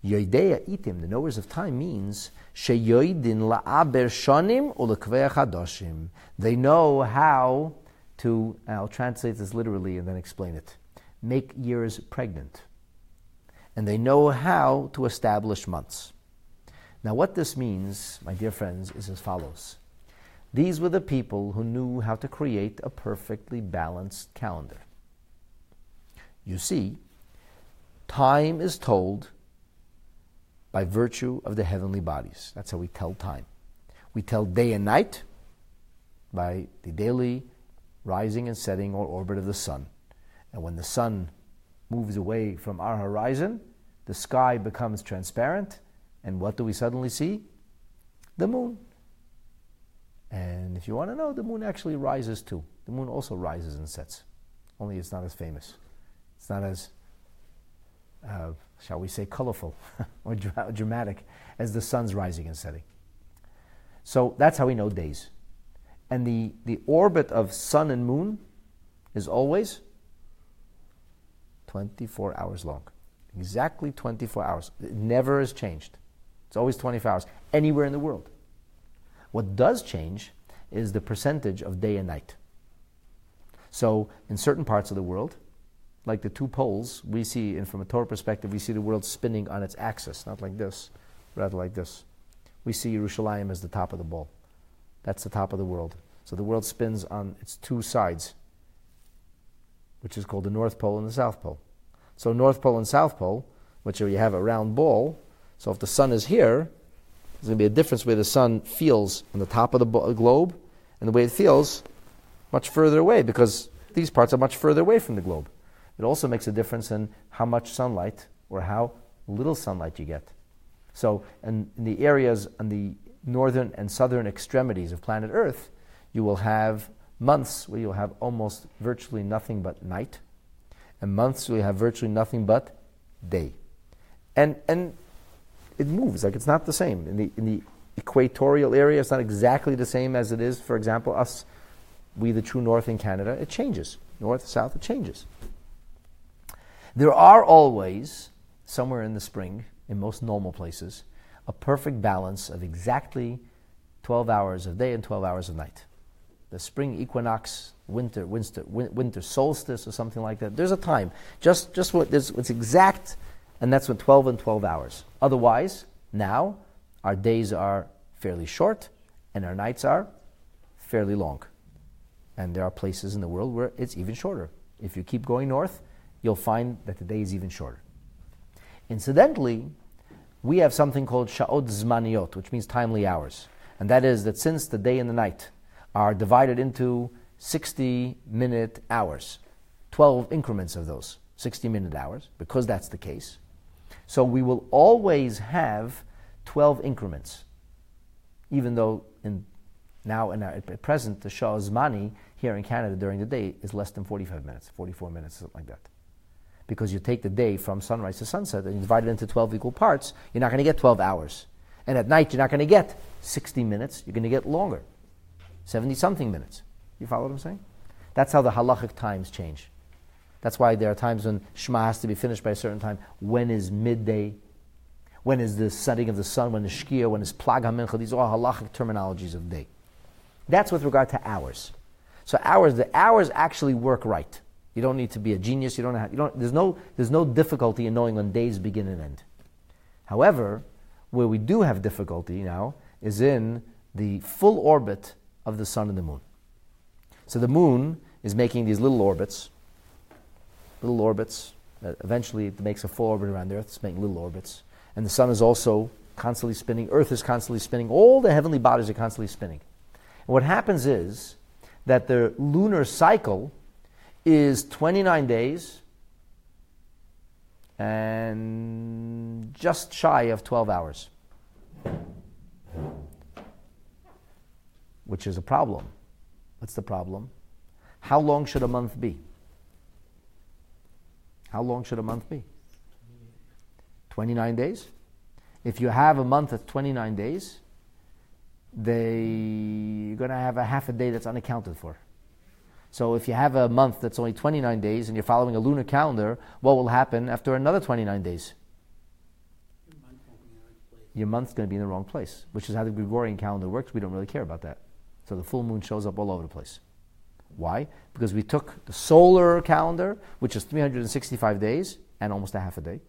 Speaker 1: Yoidea itim, the knowers of time means sheyoidin la'aber shanim hadoshim. They know how to, I'll translate this literally and then explain it, make years pregnant. And they know how to establish months. Now, what this means, my dear friends, is as follows. These were the people who knew how to create a perfectly balanced calendar. You see, time is told by virtue of the heavenly bodies. That's how we tell time. We tell day and night by the daily rising and setting or orbit of the sun. And when the sun moves away from our horizon, the sky becomes transparent, and what do we suddenly see? The moon. And if you want to know, the moon actually rises too. The moon also rises and sets, only it's not as famous. It's not as, uh, shall we say, colorful or dra- dramatic as the sun's rising and setting. So that's how we know days. And the, the orbit of sun and moon is always 24 hours long. Exactly 24 hours. It never has changed. It's always 24 hours, anywhere in the world. What does change is the percentage of day and night. So, in certain parts of the world, like the two poles, we see, and from a Torah perspective, we see the world spinning on its axis, not like this, rather like this. We see Yerushalayim as the top of the ball. That's the top of the world. So the world spins on its two sides, which is called the North Pole and the South Pole. So North Pole and South Pole, which are you have a round ball. So if the sun is here, there's going to be a difference where the sun feels on the top of the globe and the way it feels much further away because these parts are much further away from the globe. It also makes a difference in how much sunlight or how little sunlight you get. So, in, in the areas on the northern and southern extremities of planet Earth, you will have months where you'll have almost virtually nothing but night, and months where you have virtually nothing but day. And, and it moves, like it's not the same. In the, in the equatorial area, it's not exactly the same as it is, for example, us, we the true north in Canada. It changes. North, south, it changes. There are always, somewhere in the spring, in most normal places, a perfect balance of exactly 12 hours of day and 12 hours of night. The spring equinox, winter, winter, winter solstice, or something like that. There's a time, just, just what, what's exact and that's when 12 and 12 hours. Otherwise, now our days are fairly short and our nights are fairly long. And there are places in the world where it's even shorter. If you keep going north, you'll find that the day is even shorter. Incidentally, we have something called sha'ot zmaniot, which means timely hours. And that is that since the day and the night are divided into 60 minute hours, 12 increments of those 60 minute hours, because that's the case, so we will always have 12 increments, even though in, now our, at present the Shah money here in Canada during the day is less than 45 minutes, 44 minutes, something like that. Because you take the day from sunrise to sunset and you divide it into 12 equal parts, you're not going to get 12 hours. And at night, you're not going to get 60 minutes, you're going to get longer 70 something minutes. You follow what I'm saying? That's how the halachic times change. That's why there are times when Shema has to be finished by a certain time. When is midday? When is the setting of the sun? When is Shkia? When is Plag HaMincha? These are all halachic terminologies of day. That's with regard to hours. So hours, the hours actually work right. You don't need to be a genius. You don't have, you don't, there's, no, there's no difficulty in knowing when days begin and end. However, where we do have difficulty now is in the full orbit of the sun and the moon. So the moon is making these little orbits, little orbits. Uh, eventually, it makes a full orbit around the Earth. It's making little orbits. And the sun is also constantly spinning. Earth is constantly spinning. All the heavenly bodies are constantly spinning. And what happens is that the lunar cycle is 29 days and just shy of 12 hours, which is a problem. What's the problem? How long should a month be? How long should a month be? 29 days. If you have a month of 29 days, they, you're going to have a half a day that's unaccounted for. So if you have a month that's only 29 days and you're following a lunar calendar, what will happen after another 29 days? Your month's going to be in the wrong place, which is how the Gregorian calendar works. We don't really care about that. So the full moon shows up all over the place. Why? Because we took the solar calendar, which is 365 days and almost a half a day.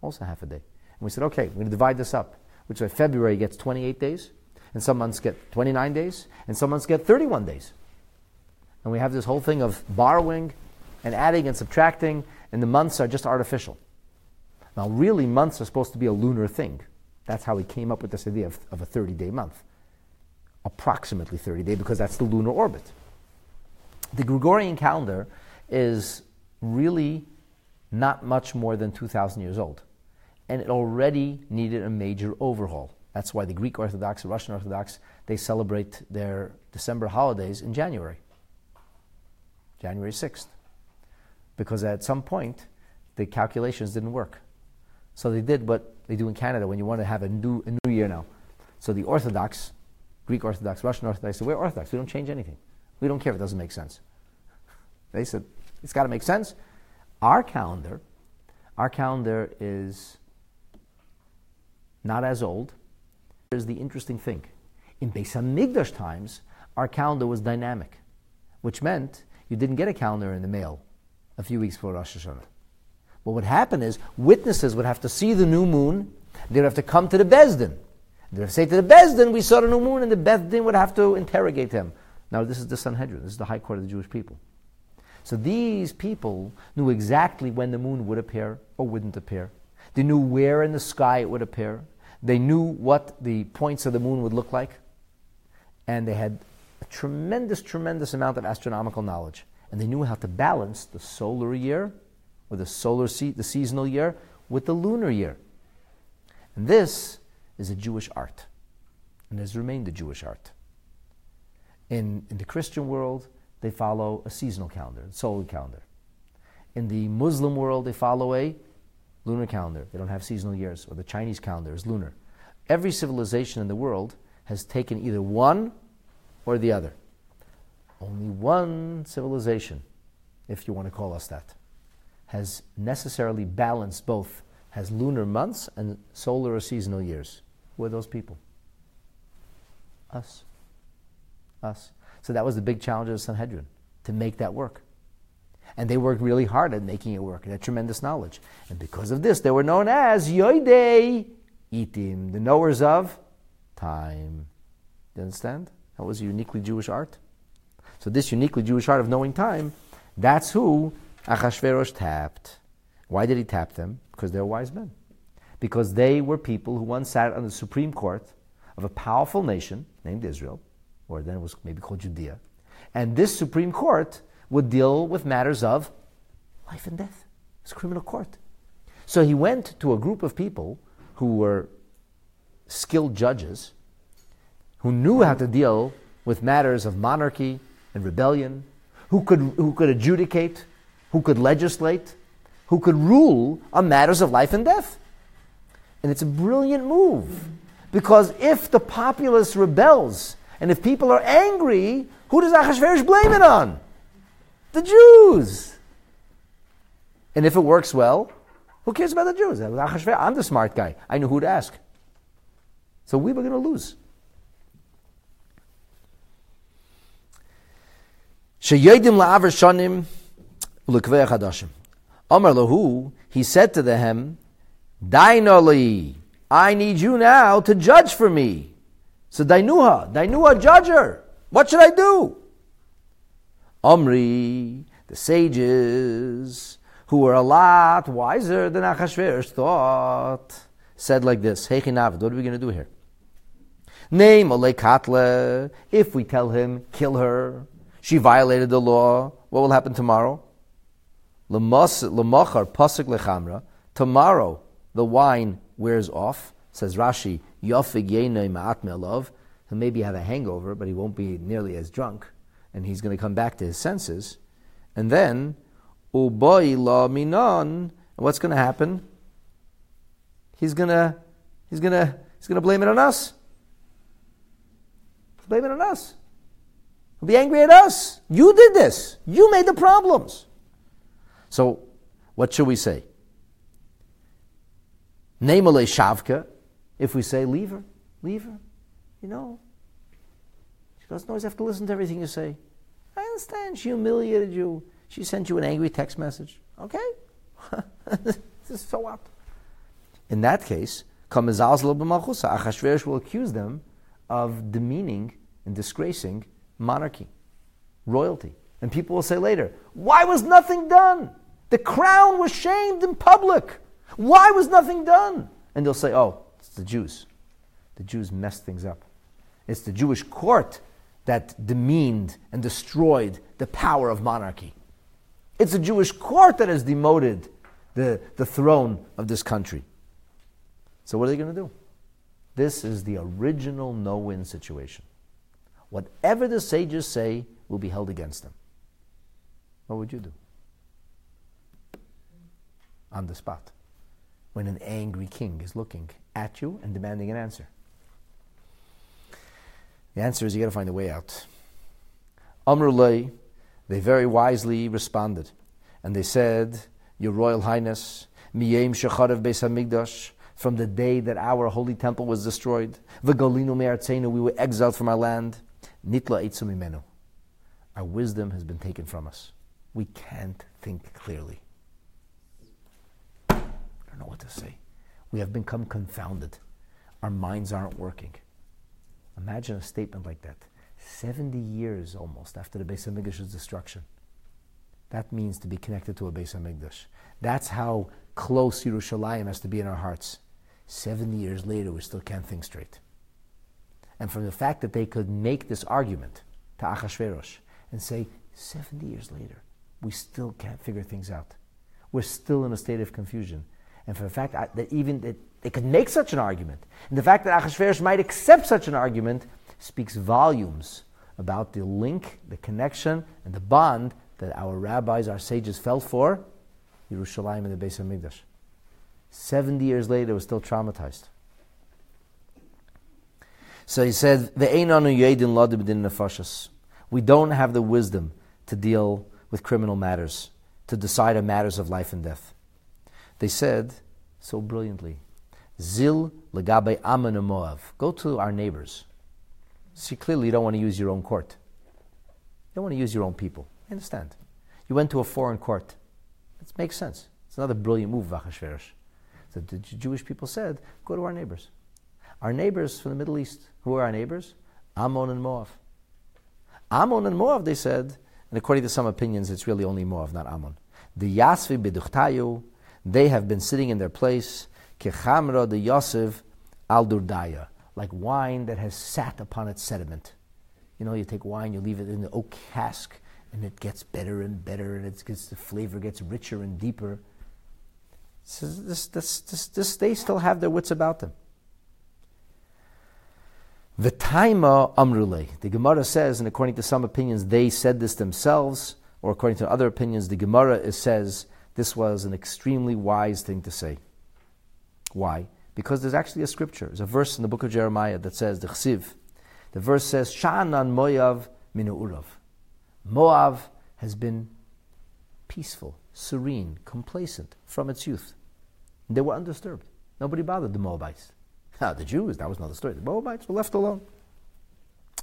Speaker 1: Almost a half a day. And we said, okay, we're going to divide this up. Which way February gets 28 days, and some months get 29 days, and some months get 31 days. And we have this whole thing of borrowing and adding and subtracting, and the months are just artificial. Now, really, months are supposed to be a lunar thing. That's how we came up with this idea of, of a 30 day month. approximately 30 days because that's the lunar orbit. The Gregorian calendar is really not much more than 2,000 years old, and it already needed a major overhaul. That's why the Greek Orthodox, the Russian Orthodox, they celebrate their December holidays in January, January 6th, because at some point the calculations didn't work. So they did what they do in Canada when you want to have a new, a new year now. So the Orthodox, Greek Orthodox, Russian Orthodox, said, we're Orthodox. We don't change anything. We don't care if it doesn't make sense. They said, it's got to make sense. Our calendar, our calendar is not as old. Here's the interesting thing. In Beis HaMikdash times, our calendar was dynamic, which meant you didn't get a calendar in the mail a few weeks before Rosh Hashanah. What would happen is witnesses would have to see the new moon. They would have to come to the Beis Din. They would say to the Beis Din, we saw the new moon, and the Beis Din would have to interrogate them. Now, this is the Sanhedrin. This is the high court of the Jewish people. So these people knew exactly when the moon would appear or wouldn't appear. They knew where in the sky it would appear. They knew what the points of the moon would look like. And they had a tremendous, tremendous amount of astronomical knowledge. And they knew how to balance the solar year or the solar the seasonal year with the lunar year. And this is a Jewish art and has remained a Jewish art. In, in the Christian world, they follow a seasonal calendar, a solar calendar. In the Muslim world, they follow a lunar calendar. They don't have seasonal years, or the Chinese calendar is lunar. Every civilization in the world has taken either one or the other. Only one civilization, if you want to call us that, has necessarily balanced both, has lunar months and solar or seasonal years. Who are those people? Us. Us. So that was the big challenge of the Sanhedrin, to make that work. And they worked really hard at making it work. They had tremendous knowledge. And because of this, they were known as Yoidei Itim, the knowers of time. You understand? That was a uniquely Jewish art. So this uniquely Jewish art of knowing time, that's who Achashverosh tapped. Why did he tap them? Because they're wise men. Because they were people who once sat on the Supreme Court of a powerful nation named Israel, or then it was maybe called Judea. And this Supreme Court would deal with matters of life and death. It's a criminal court. So he went to a group of people who were skilled judges, who knew how to deal with matters of monarchy and rebellion, who could, who could adjudicate, who could legislate, who could rule on matters of life and death. And it's a brilliant move. Because if the populace rebels and if people are angry, who does Achashverosh blame it on? The Jews. And if it works well, who cares about the Jews? I'm the smart guy. I know who to ask. So we were going to lose. Sheyedim la'aver shanim l'kvei chadashim. Amar lahu, he said to them, Dainoli, I need you now to judge for me. So Dainuha, Dainuha, judge her. What should I do? Omri, the sages, who were a lot wiser than Achashverosh, thought, said like this, Heichinavid, what are we going to do here? Name Katle, if we tell him, kill her, she violated the law, what will happen tomorrow? Lemachar pasuk lechamra, tomorrow the wine wears off, says Rashi, Yofig Yenei Ma'at Melov. He'll maybe have a hangover, but he won't be nearly as drunk, and he's going to come back to his senses. And then, Uboy La Minon, what's going to happen? He's going to, he's going to, he's going to blame it on us. Blame it on us. He'll be angry at us. You did this. You made the problems. So, what should we say? Namely, Shavka, if we say, leave her, leave her, you know, she doesn't always have to listen to everything you say. I understand she humiliated you. She sent you an angry text message. Okay? so what? In that case, Achashverosh will accuse them of demeaning and disgracing monarchy, royalty. And people will say later, why was nothing done? The crown was shamed in public. Why was nothing done? And they'll say, oh, it's the Jews. The Jews messed things up. It's the Jewish court that demeaned and destroyed the power of monarchy. It's the Jewish court that has demoted the, the throne of this country. So, what are they going to do? This is the original no win situation. Whatever the sages say will be held against them. What would you do? On the spot. When an angry king is looking at you and demanding an answer. The answer is you got to find a way out. Amrulay, they very wisely responded. And they said, Your Royal Highness, Miyem Shecharev Beis HaMikdash, from the day that our holy temple was destroyed, V'galinu me'artzenu, we were exiled from our land, Nitla Eitzum Our wisdom has been taken from us. We can't think clearly. I don't know what to say. We have become confounded. Our minds aren't working. Imagine a statement like that. 70 years almost after the Beis HaMikdash's destruction. That means to be connected to a Beis HaMikdash. That's how close Yerushalayim has to be in our hearts. 70 years later, we still can't think straight. And from the fact that they could make this argument to Achashverosh and say, 70 years later, we still can't figure things out. We're still in a state of confusion. And for the fact that even that they could make such an argument, and the fact that Achashverosh might accept such an argument, speaks volumes about the link, the connection, and the bond that our rabbis, our sages felt for Yerushalayim and the Beis HaMikdash. 70 years later, was still traumatized. So he said, We don't have the wisdom to deal with criminal matters, to decide on matters of life and death. They said so brilliantly, Zil legabe Moav. Go to our neighbors. See, clearly you don't want to use your own court. You don't want to use your own people. I understand. You went to a foreign court. It makes sense. It's another brilliant move, Achashverosh. So the Jewish people said, go to our neighbors. Our neighbors from the Middle East. Who are our neighbors? Ammon and Moab. Ammon and Moab, they said, and according to some opinions, it's really only Moab, not Ammon. The Yasvi Beduchtayu, they have been sitting in their place, Kechamra the Yosef al Durdaya, like wine that has sat upon its sediment. You know, you take wine, you leave it in the oak cask, and it gets better and better, and it gets, the flavor gets richer and deeper. So this, this, this, this, they still have their wits about them. The Taima Amrule. The Gemara says, and according to some opinions, they said this themselves, or according to other opinions, the Gemara says this was an extremely wise thing to say. Why? Because there's actually a scripture, there's a verse in the book of Jeremiah that says, the Chsiv, the verse says, Sha'anan Moav minu urav. Moab has been peaceful, serene, complacent from its youth. They were undisturbed. Nobody bothered the Moabites. Now, the Jews, that was another story. The Moabites were left alone.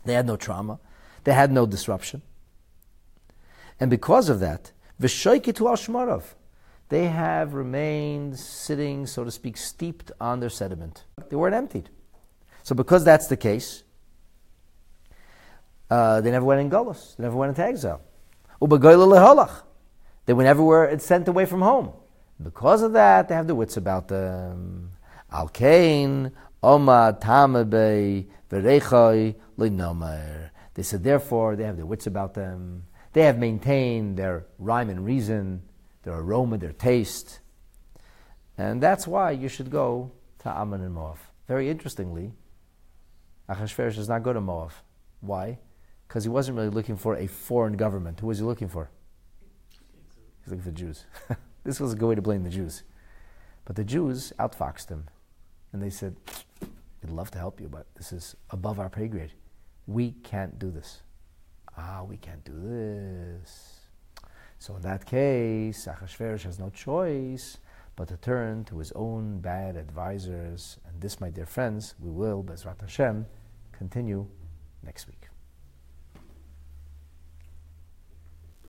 Speaker 1: They had no trauma. They had no disruption. And because of that, Vishoikitu al Shmarov, they have remained sitting, so to speak, steeped on their sediment. They weren't emptied. So because that's the case, uh, they never went in Golos. They never went into exile. They were never were sent away from home. Because of that, they have the wits about them. Al Kain, Oma Tamabe, Linomer. They said, therefore, they have their wits about them. They have maintained their rhyme and reason, their aroma, their taste. And that's why you should go to Ammon and Moab. Very interestingly, Achashverosh does not go to Moab. Why? Because he wasn't really looking for a foreign government. Who was he looking for? He's looking for the Jews. this was a good way to blame the Jews. But the Jews outfoxed him. And they said, We'd love to help you, but this is above our pay grade. We can't do this. Ah, we can't do this. So in that case, Achashverosh has no choice but to turn to his own bad advisors. And this, my dear friends, we will, Bezrat Hashem, continue next week.